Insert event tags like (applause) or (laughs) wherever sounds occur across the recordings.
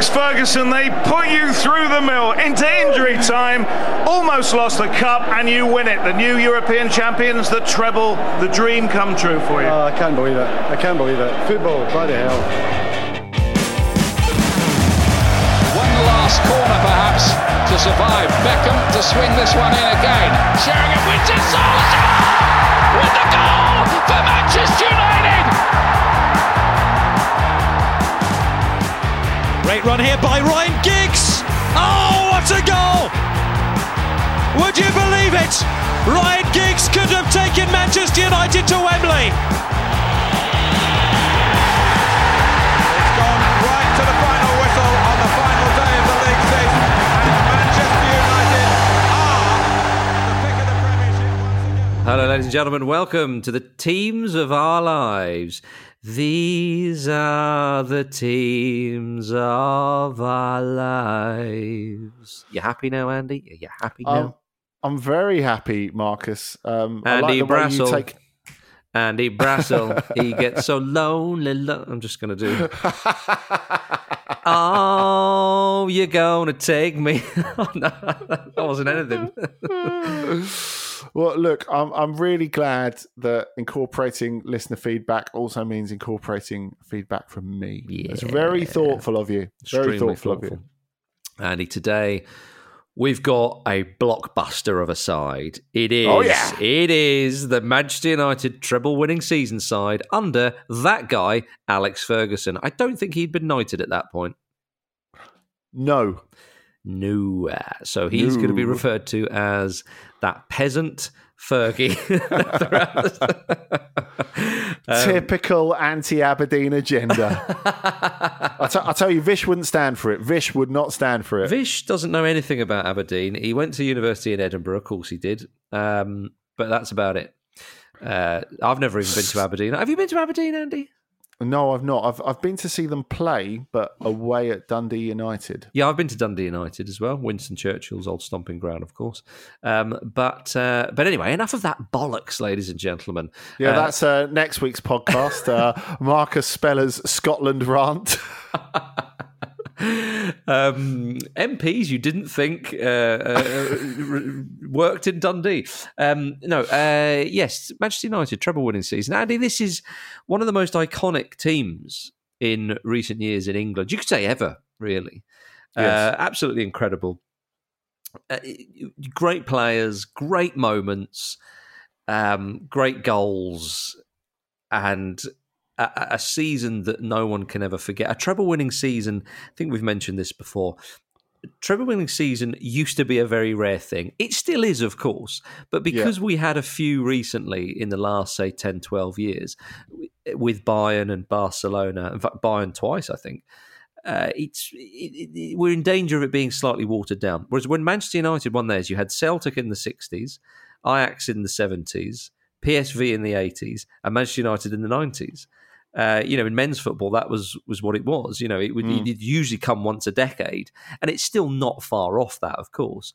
Alex Ferguson, they put you through the mill into injury time, almost lost the cup, and you win it. The new European champions, the treble, the dream come true for you. Oh, I can't believe it. I can't believe it. Football, bloody hell. One last corner, perhaps, to survive. Beckham to swing this one in again. Sheringham wins it. Solskjaer with the goal for Manchester United. Great run here by Ryan Giggs. Oh, what a goal! Would you believe it? Ryan Giggs could have taken Manchester United to Wembley. It's gone right to the final whistle on the final day of the league season, and Manchester United are the pick of the Premiership once again. Hello, ladies and gentlemen. Welcome to the teams of our lives. These are the teams of our lives. You happy now, Andy? Are you happy now? Um, I'm very happy, Marcus. Um, I Andy like the way you Brassell. take. Andy Brassell, he gets so lonely. Lo- I'm just going to do. (laughs) Oh, you're going to take me. oh, (laughs) no, that wasn't anything. (laughs) Well, look, I'm I'm really glad that incorporating listener feedback also means incorporating feedback from me. It's very thoughtful of you. Very Extremely thoughtful, of you. thoughtful. Andy, today we've got a blockbuster of a side. It oh, is. Oh, yeah. It is the Manchester United treble winning season side under that guy, Alex Ferguson. I don't think he'd been knighted at that point. No, No. uh, So he's going to be referred to as that peasant Fergie. (laughs) Um, typical anti-Aberdeen agenda. (laughs) I te- I tell you, Vish wouldn't stand for it. Vish would not stand for it. Vish doesn't know anything about Aberdeen. He went to university in Edinburgh, of course he did, um, but that's about it. Uh, I've never even been to Aberdeen. Have you been to Aberdeen, Andy? No, I've not. I've I've been to see them play, but away at Dundee United. Yeah, I've been to Dundee United as well. Winston Churchill's old stomping ground, of course. Um, but uh, but anyway, enough of that bollocks, ladies and gentlemen. Yeah, Uh, that's uh, next week's podcast. Uh, (laughs) Marcus Speller's Scotland rant. (laughs) um, MPs you didn't think uh, uh, worked in Dundee. Um, no, uh, yes, Manchester United treble winning season. Andy, this is one of the most iconic teams in recent years in England. You could say ever, really. Uh, Yes. absolutely incredible. Uh, great players, great moments, um, great goals, and a, a season that no one can ever forget. A treble winning season. I think we've mentioned this before. Treble winning season used to be a very rare thing. It still is, of course, but because we had a few recently in the last, say, 10, 12 years with Bayern and Barcelona, in fact, Bayern twice, I think, uh, it's it, it, we're in danger of it being slightly watered down. Whereas when Manchester United won theirs, you had Celtic in the 60s, Ajax in the 70s, PSV in the 80s, and Manchester United in the 90s. Uh, you know, in men's football, that was was what it was. You know, it would it'd usually come once a decade, and it's still not far off that, of course.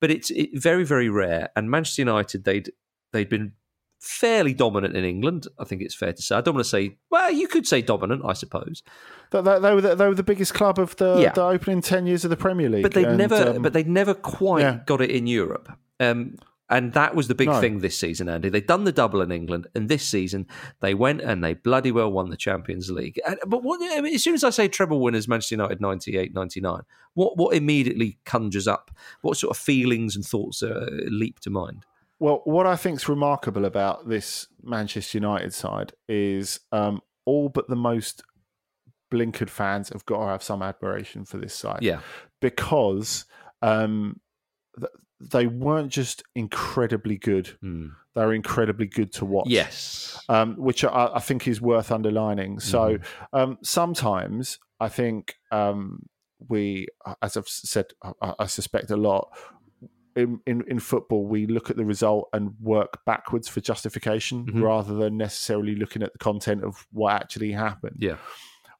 But it's it, very very rare. And Manchester United, they'd they'd been fairly dominant in England. I think it's fair to say. I don't want to say. Well, you could say dominant, I suppose. They, they, they were the, they were the biggest club of the, Yeah. the opening ten years of the Premier League. but they never um, but they never quite yeah. got it in Europe. Um, and that was the big No. thing this season, Andy. They'd done the double in England, and this season they went and they bloody well won the Champions League. And, but what, I mean, as soon as I say treble winners, Manchester United 98 99, what, what immediately conjures up? What sort of feelings and thoughts uh, leap to mind? Well, what I think is remarkable about this Manchester United side is um, all but the most blinkered fans have got to have some admiration for this side. Yeah. because um, th- they weren't just incredibly good; they were incredibly good to watch. Yes. um, which I, I think is worth underlining. So Mm-hmm. um, sometimes I think um, we, as I've said, I, I suspect a lot. In, in, in football, we look at the result and work backwards for justification Mhm. rather than necessarily looking at the content of what actually happened. Yeah.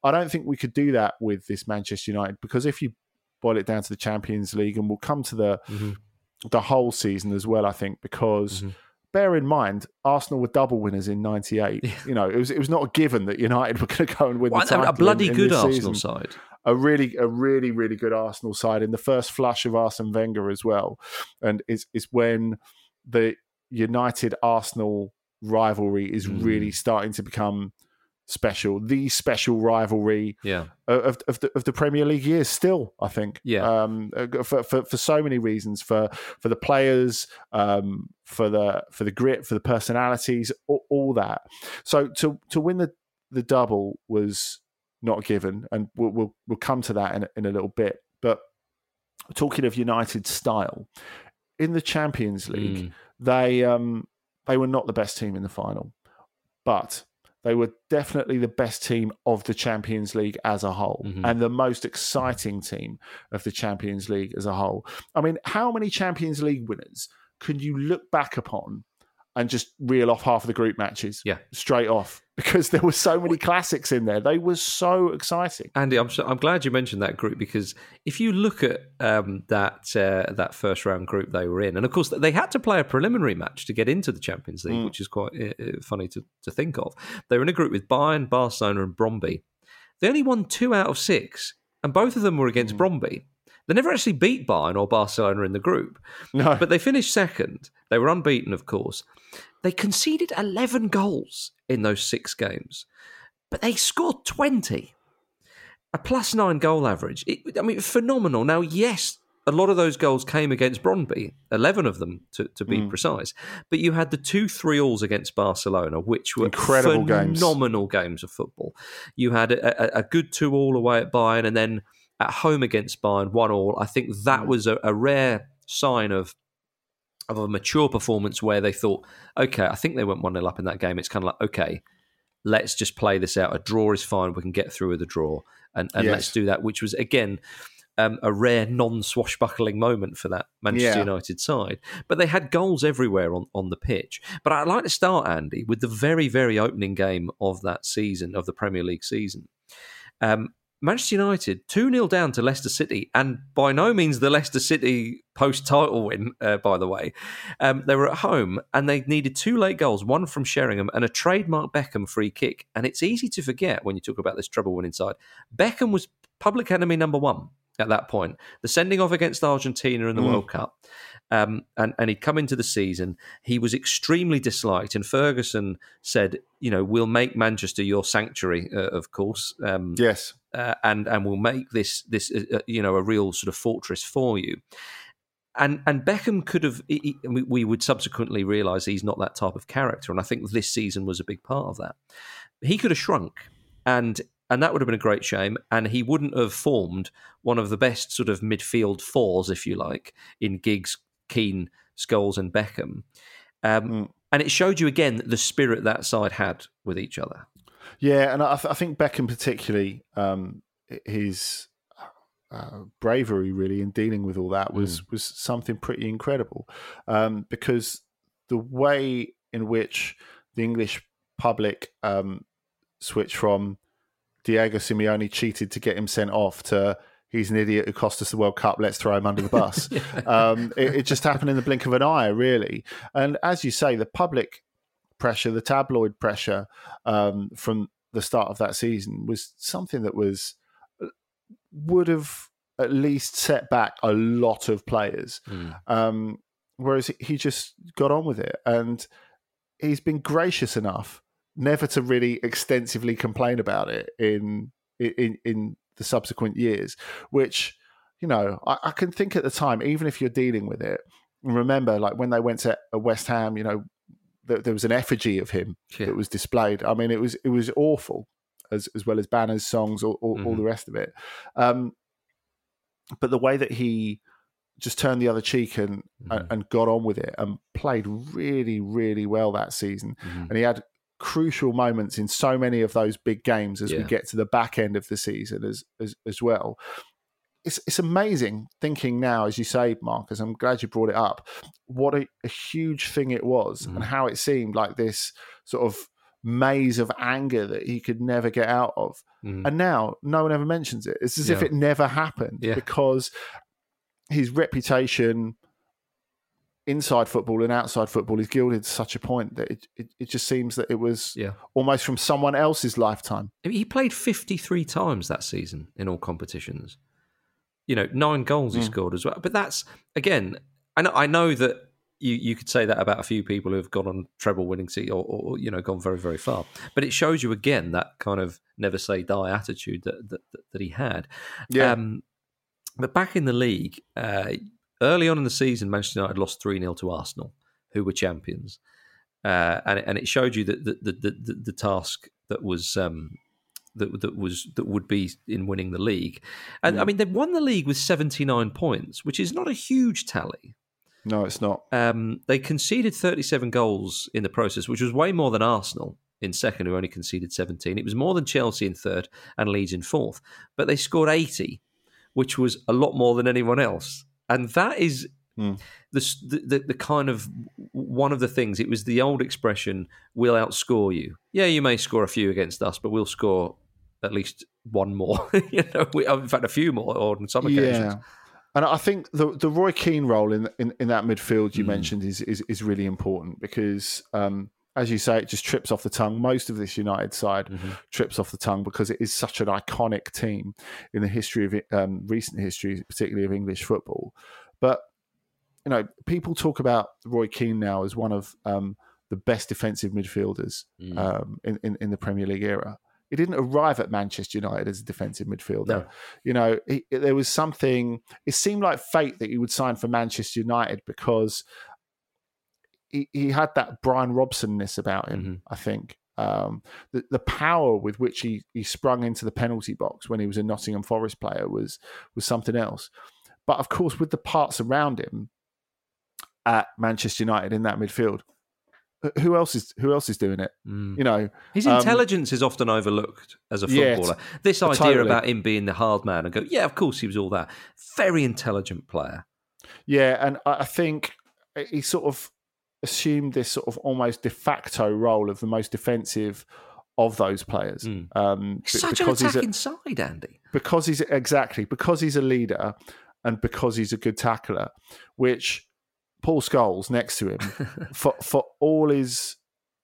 I don't think we could do that with this Manchester United because if you boil it down to the Champions League, and we'll come to the Mhm. The whole season as well, I think, because Mhm. bear in mind Arsenal were double winners in '98. You know, it was it was not a given that United (laughs) were going to go and win Well, the title. a bloody in, in good Arsenal season. side. a really a really really good Arsenal side in the first flush of Arsene Wenger as well, and it's is when the United Arsenal rivalry is Mm. really starting to become special. The special rivalry Yeah. of of the, of the Premier League years still I think Yeah. um uh, for, for for so many reasons for for the players um for the for the grit for the personalities all, all that so to to win the the double was not given and we'll we'll, we'll come to that in, a- in a little bit but talking of United style in the Champions League Mm. they um they were not the best team in the final but they were definitely the best team of the Champions League as a whole Mhm. and the most exciting team of the Champions League as a whole. I mean, how many Champions League winners can you look back upon and just reel off half of the group matches Yeah. straight off? (laughs) Because there were so many classics in there. They were so exciting. Andy, I'm so, I'm glad you mentioned that group because if you look at um, that uh, that first round group they were in, and of course they had to play a preliminary match to get into the Champions League, which is quite uh, uh, funny to, to think of. They were in a group with Bayern, Barcelona, and Brondby. They only won two out of six, and both of them were against Brondby. They never actually beat Bayern or Barcelona in the group, No. but they finished second. They were unbeaten, of course. They conceded 11 goals in those six games, but they scored 20 a plus nine goal average. It, I mean, phenomenal. Now, yes, a lot of those goals came against Brondby, 11 of them to, to be mm. precise. But you had the two 3 alls against Barcelona, which were Incredible games. phenomenal games of football. You had a, a, a good 2 all away at Bayern, and then at home against Bayern, 1 all. I think that was a, a rare sign of. Of a mature performance where they thought, okay, I think they went 1 0 up in that game. It's kind of like, okay, let's just play this out. A draw is fine. We can get through with a draw, and, and Yes. let's do that. Which was again um, a rare non-swashbuckling moment for that Manchester Yeah. United side. But they had goals everywhere on, on the pitch. But I'd like to start Andy with the very very opening game of that season of the Premier League season. Um, Manchester United 2 0 down to Leicester City, and by no means the Leicester City post title win, uh, by the way. Um, they were at home and they needed two late goals, one from Sheringham and a trademark Beckham free kick. And it's easy to forget when you talk about this treble winning side. Beckham was public enemy number one at that point. The sending off against Argentina in the World Cup. Um, and, and he'd come into the season. He was extremely disliked. And Ferguson said, you know, we'll make Manchester your sanctuary, uh, of course. Um, Yes. uh, and and will make this this uh, uh, you know a real sort of fortress for you. And and Beckham could have. he- we would subsequently realise he's not that type of character, and I think this season was a big part of that. He could have shrunk, and and that would have been a great shame. And he wouldn't have formed one of the best sort of midfield fours, if you like, in Giggs, Keane, Scholes, and Beckham. Um, Mm. And it showed you again the spirit that side had with each other. Yeah, and I, th- I think Beckham particularly, um, his uh, bravery really in dealing with all that was was something pretty incredible, um, because the way in which the English public um, switched from Diego Simeone cheated to get him sent off to he's an idiot who cost us the World Cup. Let's throw him under the bus. (laughs) um, it, it just happened in the blink of an eye, really. And as you say, the public pressure, the tabloid pressure um, from the start of that season was something that was uh, would have at least set back a lot of players. Um, whereas he just got on with it, and he's been gracious enough never to really extensively complain about it in in in the subsequent years, which you know I, I can think at the time, even if you're dealing with it. Remember, like when they went to uh, West Ham, you know, there, there was an effigy of him Yeah. that was displayed. I mean, it was it was awful, as as well as banners, songs, all, all, all Mhm. the rest of it. Um, but the way that he just turned the other cheek and, and and got on with it and played really really well that season, Mhm. and he had crucial moments in so many of those big games as we get to the back end of the season as as, as well. It's it's amazing thinking now, as you say, Marcus. I'm glad you brought it up. What a, a huge thing it was, Mm-hmm. and how it seemed like this sort of maze of anger that he could never get out of. Mhm. And now no one ever mentions it. It's as if it never happened Yeah. because his reputation inside football and outside football is gilded to such a point that it, it, it just seems that it was Yeah. almost from someone else's lifetime. I mean, he played 53 times that season in all competitions. You know, nine goals he Mm. scored as well. But that's, again, I know, I know that you, you could say that about a few people who have gone on treble winning seat or, or, you know, gone very, very far. But it shows you again that kind of never say die attitude that, that, that, that he had. Yeah. Um, but back in the league, uh, early on in the season, Manchester United lost 3 0 to Arsenal, who were champions. Uh, and, it- and it showed you that the, the, the, the, the task that was. Um, that, that was that would be in winning the league, and I mean they won the league with seventy nine points, which is not a huge tally. No, it's not. Um, they conceded 37 goals in the process, which was way more than Arsenal in second, who only conceded 17. It was more than Chelsea in third and Leeds in fourth. But they scored 80, which was a lot more than anyone else. And that is Hmm. the, the, the, kind of one of the things. It was the old expression, we'll outscore you. Yeah, you may score a few against us, but we'll score at least one more. (laughs) you know, we, in fact, a few more or on some occasions. Yeah. And I think the the Roy Keane role in in, in that midfield you mentioned is, is is really important because um, as you say, it just trips off the tongue. Most of this United side Mm-hmm. trips off the tongue because it is such an iconic team in the history of um, recent history, particularly of English football. But you know, people talk about Roy Keane now as one of um, the best defensive midfielders Mm. um, in, in in the Premier League era. He didn't arrive at Manchester United as a defensive midfielder. No. You know, he, there was something. It seemed like fate that he would sign for Manchester United because he, he had that Brian Robson-ness about him. Mm-hmm. I think um, the the power with which he, he sprung into the penalty box when he was a Nottingham Forest player was was something else. But of course, with the parts around him at Manchester United in that midfield, who else is who else is doing it? Mm. You know, His um, intelligence is often overlooked as a footballer. t- this idea totally. about him being the hard man and go, yeah, of course he was all that. Very intelligent player. Yeah, and I think he sort of assumed this sort of almost de facto role of the most defensive of those players. Um, be- Such an because he's a- side, Andy. because he's exactly because he's a leader and because he's a good tackler, which Paul Scholes next to him (laughs) for for all his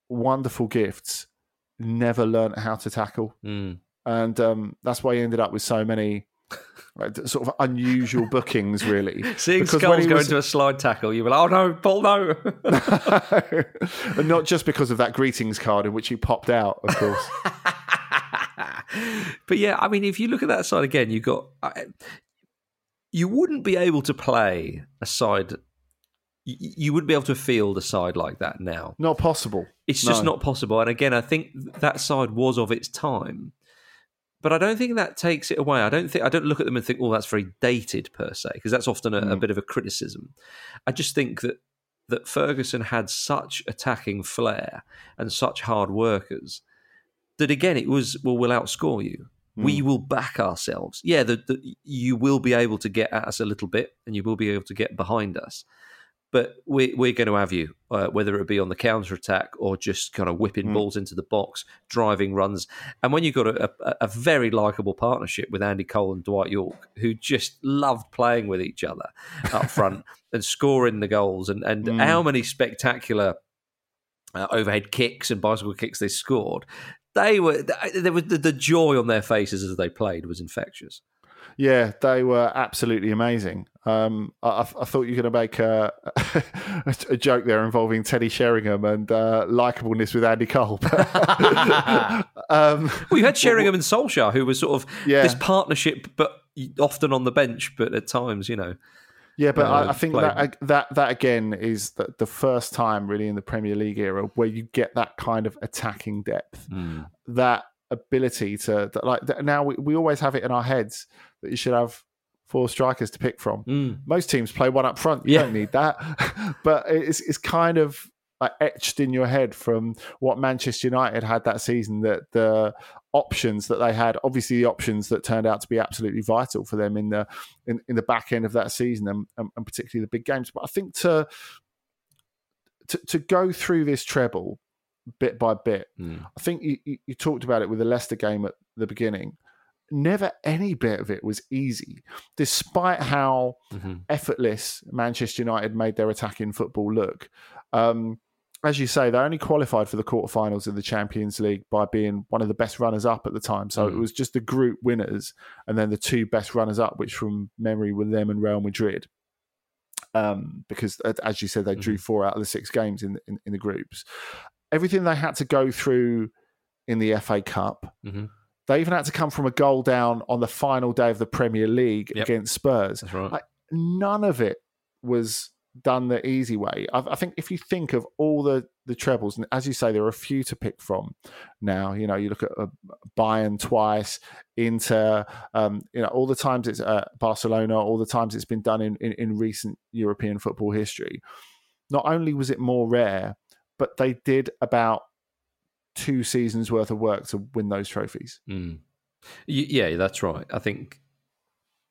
wonderful gifts never learnt how to tackle, Mm. and um, that's why he ended up with so many. Like, sort of unusual bookings, really. (laughs) Seeing Because when Scholes go was- into a slide tackle, you were like, oh no, Paul, (laughs) no. and not just because of that greetings card in which he popped out, of course. (laughs) but yeah, I mean, if you look at that side again, you got. I, you wouldn't be able to play a side. You, you wouldn't be able to field a side like that now. Not possible. It's just No. not possible. And again, I think that side was of its time. But I don't think that takes it away. I don't think I don't look at them and think, "Oh, that's very dated per se," because that's often a, a Mm. bit of a criticism. I just think that that Ferguson had such attacking flair and such hard workers that again, it was, "Well, we'll outscore you. We will back ourselves. Yeah, the, the, you will be able to get at us a little bit, and you will be able to get behind us." But we, we're going to have you, uh, whether it be on the counter attack or just kind of whipping balls into the box, driving runs. And when you've got a, a, a very likable partnership with Andy Cole and Dwight Yorke, who just loved playing with each other up (laughs) front and scoring the goals, and, and how many spectacular uh, overhead kicks and bicycle kicks they scored. They were there was the, the joy on their faces as they played was infectious. Yeah, they were absolutely amazing. Um, I, I thought you were going to make a, (laughs) a joke there involving Teddy Sheringham and uh, likableness with Andy Cole. (laughs) um, Well, you had (laughs) Sheringham and Solskjaer, who was sort of Yeah. this partnership, but often on the bench, but at times, you know. Yeah, but uh, I, I think that that that again is the, the first time really in the Premier League era where you get that kind of attacking depth, Hmm. that ability to that, like now we, we always have it in our heads that you should have four strikers to pick from. Most teams play one up front. You Yeah. don't need that, (laughs) but it's it's kind of like etched in your head from what Manchester United had that season. That the options that they had, obviously the options that turned out to be absolutely vital for them in the in, in the back end of that season, and, and, and particularly the big games. But I think to to, to go through this treble bit by bit, Hmm. I think you, you, you talked about it with the Leicester game at the beginning. Never any bit of it was easy, despite how Mhm. effortless Manchester United made their attacking football look. Um, as you say, they only qualified for the quarterfinals of the Champions League by being one of the best runners up at the time. So it Mm. was just the group winners and then the two best runners up, which from memory were them and Real Madrid. Um, because as you said, they drew four out of the six games in, in in the groups. Everything they had to go through in the FA Cup, Mhm. They even had to come from a goal down on the final day of the Premier League Yep. against Spurs That's right. Like, none of it was done the easy way. I, I think if you think of all the the trebles, and as you say, there are a few to pick from. Now, you know, you look at uh, Bayern twice, Inter, um, you know, all the times it's uh, Barcelona, all the times it's been done in, in in recent European football history. Not only was it more rare, but they did about two seasons worth of work to win those trophies. Mm. Yeah, that's right. I think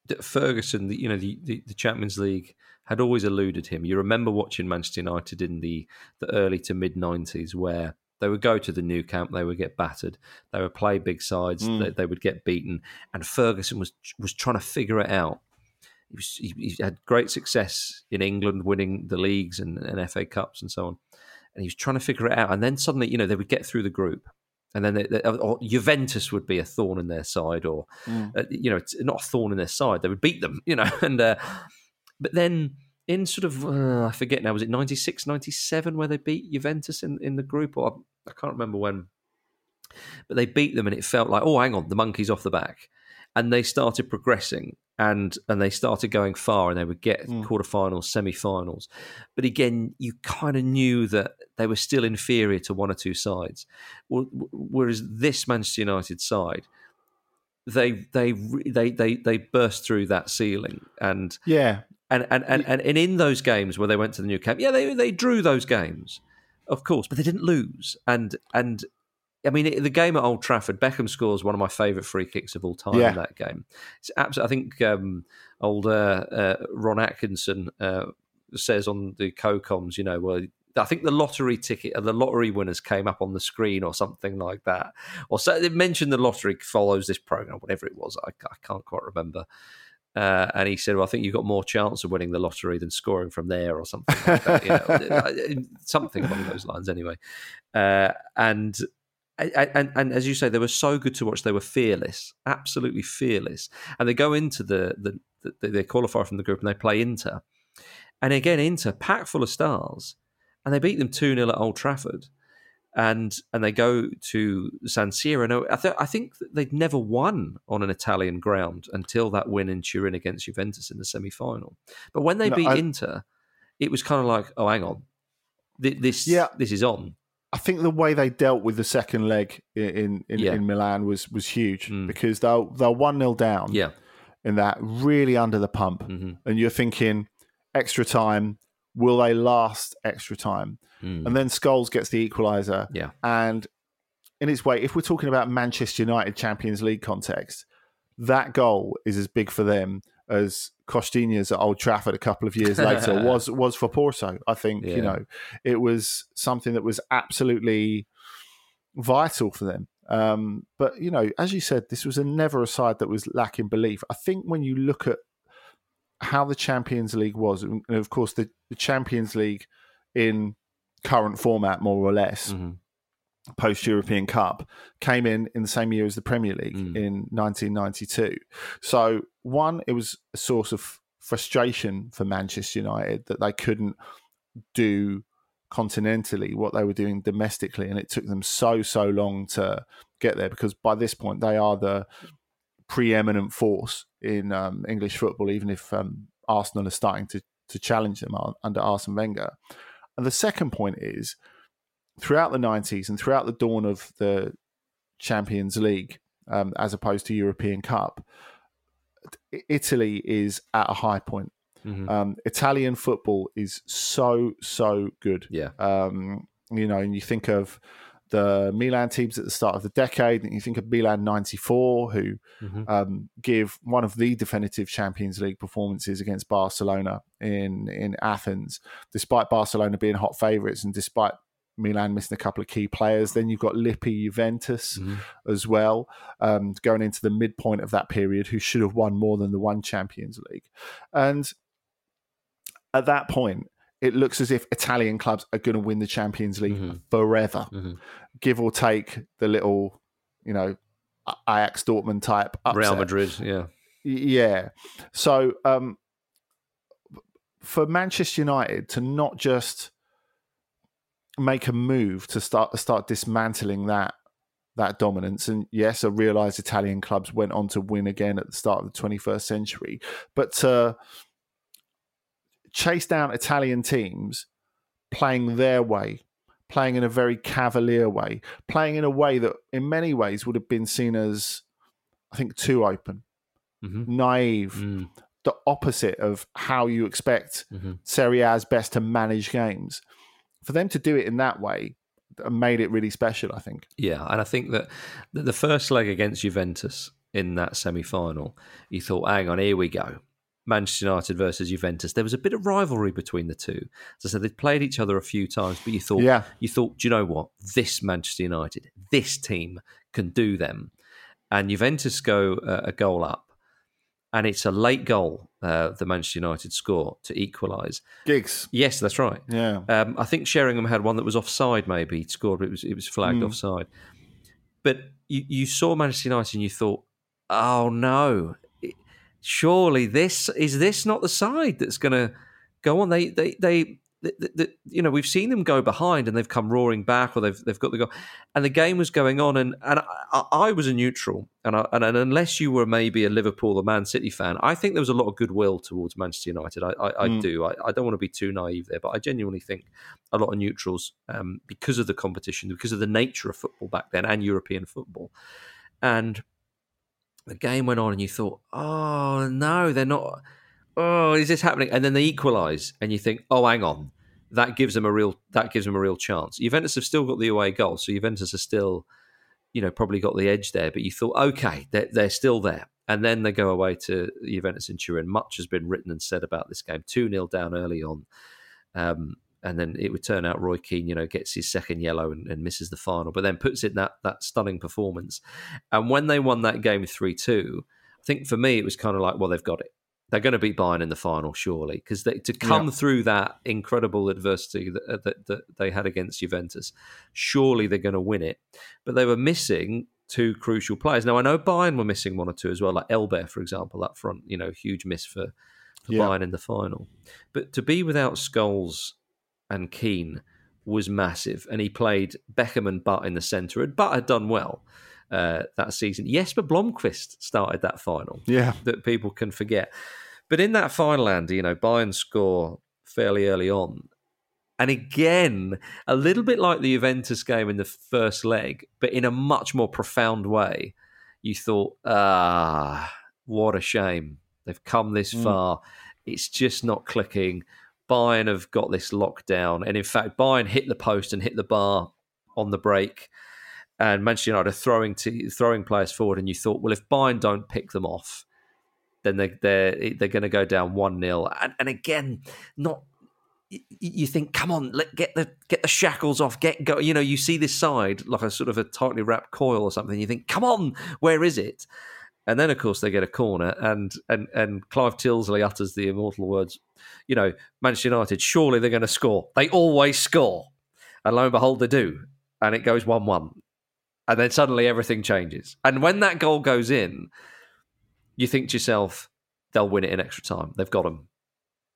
that Ferguson, the, you know, the, the, the Champions League had always eluded him. You remember watching Manchester United in the, the early to mid 90s where they would go to the Nou Camp, they would get battered, they would play big sides, Mm. they, they would get beaten, and Ferguson was was trying to figure it out. He, was, he, he had great success in England, winning the leagues and, and FA Cups and so on, and he was trying to figure it out. And then suddenly, you know, they would get through the group, and then they, they, or Juventus would be a thorn in their side, or uh, you know, it's not a thorn in their side. They would beat them, you know, (laughs) and uh, but then in sort of uh, I forget now, was it 96, 97 where they beat Juventus in, in the group, or I can't remember when, but they beat them, and it felt like oh, hang on, the monkey's off the back, and they started progressing. And and they started going far, and they would get mm. quarterfinals, semi-finals. But again, you kind of knew that they were still inferior to one or two sides. Whereas this Manchester United side, they they they they they burst through that ceiling and Yeah, and and, and, and, and in those games where they went to the Nou Camp, yeah, they they drew those games, of course, but they didn't lose. And and I mean, the game at Old Trafford, Beckham scores one of my favourite free kicks of all time Yeah. in that game. It's absolutely. I think um, old uh, uh, Ron Atkinson uh, says on the co-coms, you know, well. I think the lottery ticket, uh, the lottery winners came up on the screen or something like that. Or so they mentioned the lottery follows this program, whatever it was. I, I can't quite remember. Uh, and he said, "Well, I think you've got more chance of winning the lottery than scoring from there, or something like that. You know, (laughs) something along those lines, anyway." Uh, and, and and as you say, they were so good to watch. They were fearless, absolutely fearless. And they go into the the, the they qualify from the group and they play Inter, and again Inter packed full of stars, and they beat them two 0 at Old Trafford and and they go to San Siro. No, I, th- I think they'd never won on an Italian ground until that win in Turin against Juventus in the semi final. But when they No, beat I- Inter, it was kind of like, oh, hang on, this Yeah. this is on. I think the way they dealt with the second leg in in, Yeah. in Milan was was huge Mm. because they're they're one 0 down. Yeah, in that really under the pump, hmm and you're thinking extra time. Will they last extra time? Mm. And then Scholes gets the equaliser. Yeah. And in its way, if we're talking about Manchester United Champions League context, that goal is as big for them as Costinha's at Old Trafford a couple of years later (laughs) was was for Porto. I think Yeah. you know it was something that was absolutely vital for them. Um, but you know, as you said, this was a never a side that was lacking belief. I think when you look at how the Champions League was, and of course the, the Champions League in current format, more or less, Mhm. Post European Cup, came in in the same year as the Premier League Mm. in 1992. So, one, it was a source of frustration for Manchester United that they couldn't do continentally what they were doing domestically, and it took them so so long to get there because by this point they are the preeminent force in um, English football, even if um, Arsenal are starting to to challenge them under Arsene Wenger. And the second point is throughout the 90s and throughout the dawn of the Champions League, um, as opposed to European Cup, Italy is at a high point. Mhm. Um, Italian football is so so good. yeah, Um, you know, and you think of the Milan teams at the start of the decade, and you think of Milan '94, who Mhm. um, give one of the definitive Champions League performances against Barcelona in in Athens, despite Barcelona being hot favourites and despite Milan missing a couple of key players. Then you've got Lippi Juventus Mhm. as well, um, going into the midpoint of that period, who should have won more than the one Champions League. And at that point, it looks as if Italian clubs are going to win the Champions League Mhm. forever, Mhm. give or take the little, you know, Ajax Dortmund type upset. Real Madrid, yeah. Yeah. So um, for Manchester United to not just make a move to start start dismantling that that dominance, and yes, I realise Italian clubs went on to win again at the start of the 21st century, but to chase down Italian teams playing their way, playing in a very cavalier way, playing in a way that in many ways would have been seen as, I think, too open hmm naive, Mm, the opposite of how you expect mhm. Serie A's best to manage games. For them to do it in that way uh, made it really special, I think. Yeah, and I think that that the first leg against Juventus in that semi final, you thought, hang on, here we go. Manchester United versus Juventus. There was a bit of rivalry between the two. As I said, they'd played each other a few times, but you thought, Yeah. you thought, do you know what? This Manchester United, this team can do them. And Juventus go uh, a goal up, and it's a late goal, uh, the Manchester United score to equalise. Giggs. Yes, that's right. Yeah. Um, I think Sheringham had one that was offside. Maybe he scored, but it was it was flagged Mm. offside. But you, you saw Manchester United and you thought, oh no, surely this is this not the side that's going to go on? They they they. The, the, the- you know, we've seen them go behind and they've come roaring back, or they've they've got the goal, and the game was going on, and and I, I was a neutral, and, I, and and unless you were maybe a Liverpool or Man City fan, I think there was a lot of goodwill towards Manchester United. I I, I Mm. do. I, I don't want to be too naive there, but I genuinely think a lot of neutrals um, because of the competition, because of the nature of football back then and European football. And the game went on, and you thought, oh, no, they're not. Oh, is this happening? And then they equalise, and you think, oh, hang on. That gives them a real that gives them a real chance. Juventus have still got the away goal, so Juventus are still, you know, probably got the edge there. But you thought, okay, they're, they're still there, and then they go away to Juventus in Turin. Much has been written and said about this game. Two 0 down early on, um, and then it would turn out Roy Keane, you know, gets his second yellow and, and misses the final, but then puts in that that stunning performance. And when they won that game three two, I think for me it was kind of like, well, they've got it. They're going to beat Bayern in the final, surely, because to come Yeah. through that incredible adversity that, uh, that, that they had against Juventus, surely they're going to win it. But they were missing two crucial players. Now I know Bayern were missing one or two as well, like Elber, for example, up front. You know, huge miss for for Yeah. Bayern in the final. But to be without Scholes and Keane was massive, and he played Beckham and Butt in the centre, and Butt had done well uh, that season. Jesper Blomqvist started that final Yeah. that people can forget. But in that final, Andy, you know, Bayern score fairly early on. And again, a little bit like the Juventus game in the first leg, but in a much more profound way. You thought, ah, what a shame. They've come this Mm. far. It's just not clicking. Bayern have got this lockdown. And in fact, Bayern hit the post and hit the bar on the break. And Manchester United are throwing throwing players forward. And you thought, well, if Bayern don't pick them off, then they, they're they're going to go down one 0 and, and again, not you think, come on, let get the get the shackles off, get go. You know, you see this side like a sort of a tightly wrapped coil or something. You think, come on, where is it? And then, of course, they get a corner, and and and Clive Tyldesley utters the immortal words, you know, Manchester United, surely they're going to score. They always score, and lo and behold, they do, and it goes one-one, and then suddenly everything changes. And when that goal goes in, you think to yourself, they'll win it in extra time. They've got them.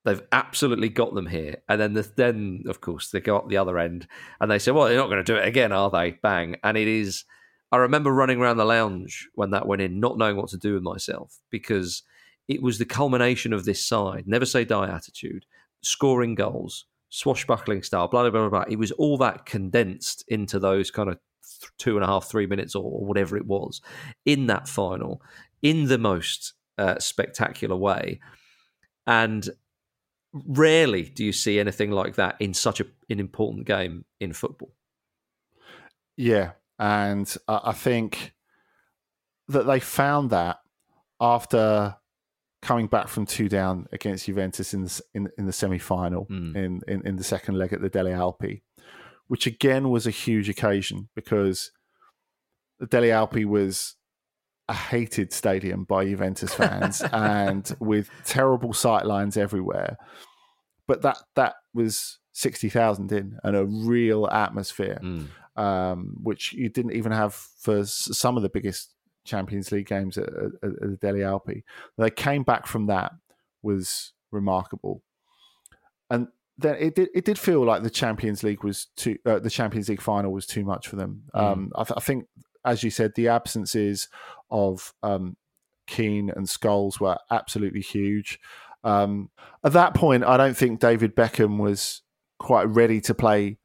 They've absolutely got them here. And then, the, then of course, they go up the other end and they say, well, they're not going to do it again, are they? Bang. And it is. I remember running around the lounge when that went in, not knowing what to do with myself because it was the culmination of this side, never say die attitude, scoring goals, swashbuckling style, blah, blah, blah, blah. It was all that condensed into those kind of th- two and a half, three minutes or whatever it was in that final in the most uh, spectacular way. And rarely do you see anything like that in such a, an important game in football. Yeah, and I think that they found that after coming back from two down against Juventus in the, in, in the semi final Mm. in, in in the second leg at the Delle Alpi, which again was a huge occasion because the Delle Alpi was a hated stadium by Juventus fans (laughs) and with terrible sightlines everywhere. But that that was sixty thousand in and a real atmosphere, Mm. um, which you didn't even have for some of the biggest Champions League games at, at, at the Delle Alpi. They came back from that was remarkable, and then it did it did feel like the Champions League was too uh, the Champions League final was too much for them. Um, I, th- I think, as you said, the absences of um, Keane and Scholes were absolutely huge. Um, at that point, I don't think David Beckham was quite ready to play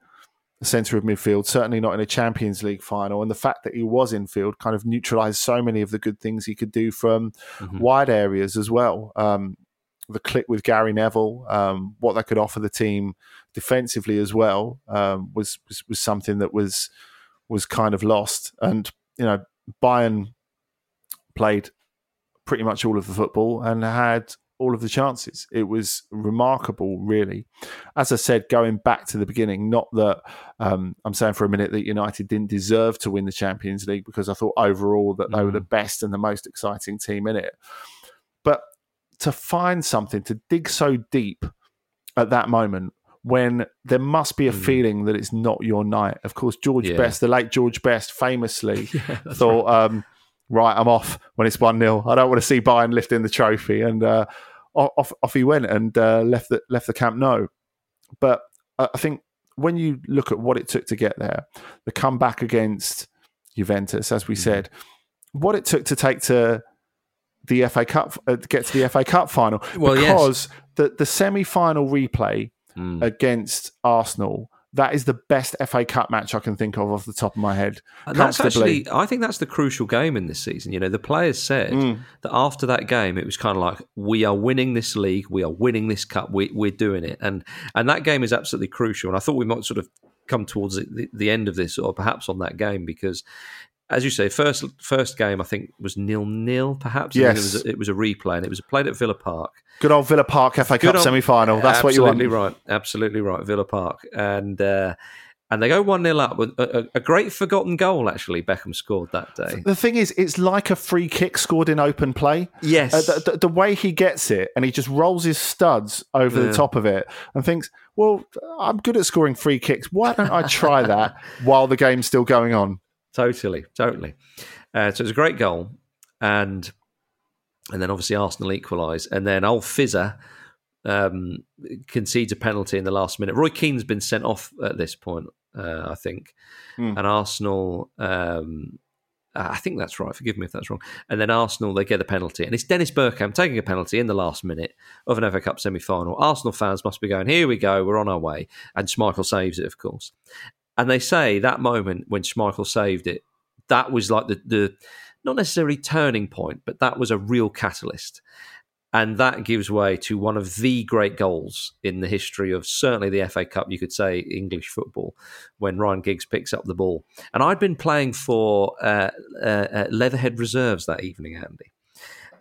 centre of midfield, certainly not in a Champions League final. And the fact that he was in field kind of neutralised so many of the good things he could do from Mhm. wide areas as well. Um, the click with Gary Neville, um, what that could offer the team defensively as well, um, was, was was something that was was kind of lost. And you know, Bayern played pretty much all of the football and had all of the chances. It was remarkable, really. As I said, going back to the beginning, not that um, I'm saying for a minute that United didn't deserve to win the Champions League because I thought overall that they were the best and the most exciting team in it. To find something to dig so deep at that moment when there must be a feeling that it's not your night. Of course, George Yeah. Best, the late George Best, famously (laughs) thought, um, right, I'm off when it's 1 0. I don't want to see Bayern lifting the trophy. And uh, off, off he went and uh, left, the, left the Camp Nou. But I I think when you look at what it took to get there, the comeback against Juventus, as we Mm. said, what it took to take to the FA Cup, uh, get to the FA Cup final, Well, yes. because the the semi final replay Mm. against Arsenal. That is the best FA Cup match I can think of off the top of my head. And that's actually, I think that's the crucial game in this season. You know, the players said Mm. that after that game, it was kind of like, we are winning this league, we are winning this cup, we, we're doing it. And and that game is absolutely crucial. And I thought we might sort of come towards the, the end of this, or perhaps on that game, because as you say, first first game I think was nil nil, perhaps. Yes. it was, a, it was a replay, and it was played at Villa Park. Good old Villa Park FA Cup semi final. That's what you want. Absolutely right. Absolutely right. Villa Park. And uh, and they go 1 0 up with a, a- a great forgotten goal, actually, Beckham scored that day. The thing is, it's like a free kick scored in open play. Yes. Uh, the, the, the way he gets it, and he just rolls his studs over Yeah. the top of it, and thinks, "Well, I'm good at scoring free kicks. Why don't I try that (laughs) while the game's still going on?" Totally, totally. Uh, so it was a great goal, and and then obviously Arsenal equalise, and then old Fizzer um, concedes a penalty in the last minute. Roy Keane's been sent off at this point, uh, I think, Hmm. and Arsenal. Um, I think that's right. Forgive me if that's wrong. And then Arsenal, they get a penalty. And it's Dennis Bergkamp taking a penalty in the last minute of an FA Cup semi final. Arsenal fans must be going, here we go, we're on our way. And Schmeichel saves it, of course. And they say that moment when Schmeichel saved it, that was like the, the not necessarily turning point, but that was a real catalyst. And that gives way to one of the great goals in the history of certainly the FA Cup, you could say English football, when Ryan Giggs picks up the ball. And I'd been playing for uh, uh, uh, Leatherhead Reserves that evening, Andy.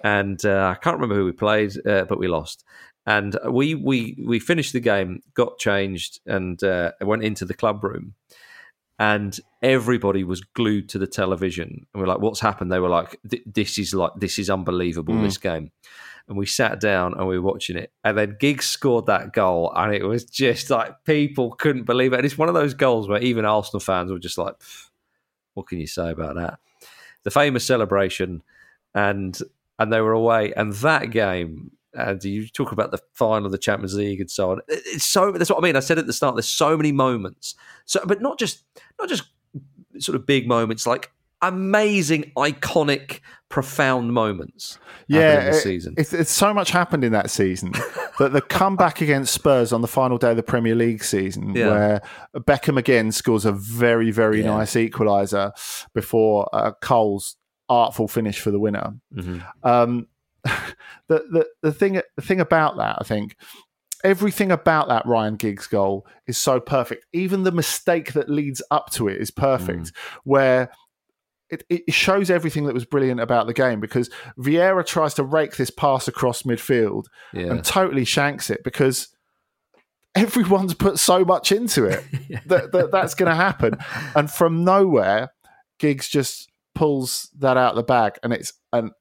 And uh, I can't remember who we played, uh, but we lost. And we we we finished the game, got changed, and uh, went into the club room. And everybody was glued to the television. And we're like what's happened? They were like this is like this is unbelievable this game. And we sat down and we were watching it. And then Giggs scored that goal and it was just like people couldn't believe it. And it's one of those goals where even Arsenal fans were just like what can you say about that? The famous celebration and and they were away. And that game and you talk about the final of the Champions League and so on. It's so that's what I mean. I said at the start. There's so many moments. So, but not just not just sort of big moments, like amazing, iconic, profound moments. Yeah, in the it- season. It's, it's so much happened in that season (laughs) that the comeback against Spurs on the final day of the Premier League season, Yeah. where Beckham again scores a very very Yeah. nice equaliser before uh, Cole's artful finish for the winner. Mhm. Um, (laughs) the, the the thing the thing about that, I think, everything about that Ryan Giggs goal is so perfect. Even the mistake that leads up to it is perfect, mm. where. It, it shows everything that was brilliant about the game because Vieira tries to rake this pass across midfield Yeah, and totally shanks it because everyone's put so much into it (laughs) that, that that's going to happen. (laughs) And from nowhere, Giggs just pulls that out of the bag, and it's an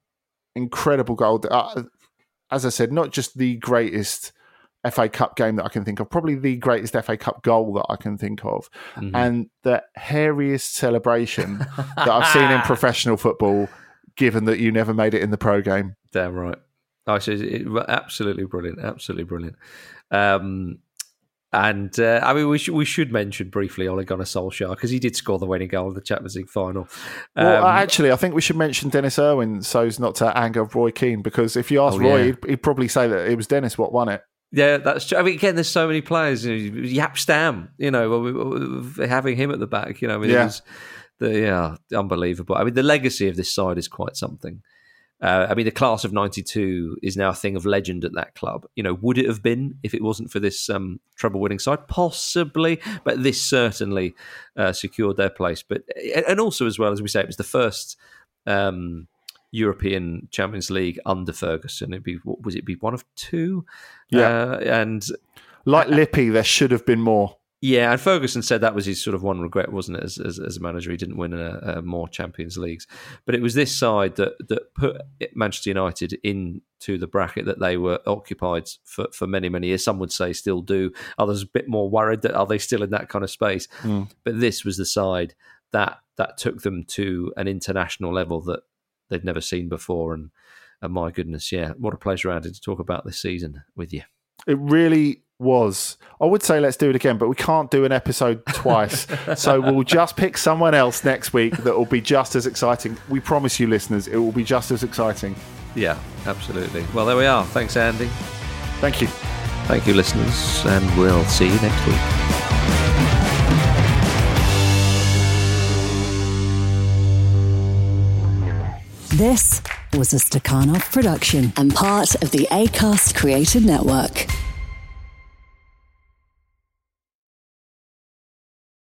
incredible goal. Uh, as I said, not just the greatest FA Cup game that I can think of, probably the greatest FA Cup goal that I can think of, mm-hmm. and the hairiest celebration that I've seen in (laughs) professional football. Given that you never made it in the pro game, damn right. I Oh, it, absolutely brilliant, absolutely brilliant. Um, and uh, I mean, we should we should mention briefly Ole Gunnar Solskjaer because he did score the winning goal in the Champions League final. Um, well, actually, I think we should mention Denis Irwin so as not to anger Roy Keane because if you ask oh, Roy, yeah. he'd, he'd, probably say that it was Denis what won it. Yeah, that's true. I mean, again, there's so many players. You know, Jaap Stam, you know, having him at the back, you know, I mean, yeah. the yeah, unbelievable. I mean, the legacy of this side is quite something. Uh, I mean, the class of '92 is now a thing of legend at that club. You know, would it have been if it wasn't for this um, treble-winning side? Possibly, but this certainly uh, secured their place. But and also as well as we say, it was the first um, European Champions League under Ferguson. It'd be what was it? Be one of two? Yeah, uh, and like Lippi, there should have been more. Yeah, and Ferguson said that was his sort of one regret, wasn't it? As, as, as a manager, he didn't win a, a more Champions Leagues. But it was this side that that put Manchester United into the bracket that they were occupied for, for many many years. Some would say still do. Others a bit more worried that are they still in that kind of space. Mm. But this was the side that that took them to an international level that they'd never seen before. And, and my goodness, yeah, what a pleasure, Andy, to talk about this season with you. It really was. I would say let's do it again, but we can't do an episode (laughs) twice. so we'll just pick someone else next week that will be just as exciting. We promise you, listeners, it will be just as exciting. Yeah, absolutely. Well, there we are. Thanks, Andy. Thank you. Thank you, listeners, and we'll see you next week. This was a Stakhanov production and part of the ACAST Created Network.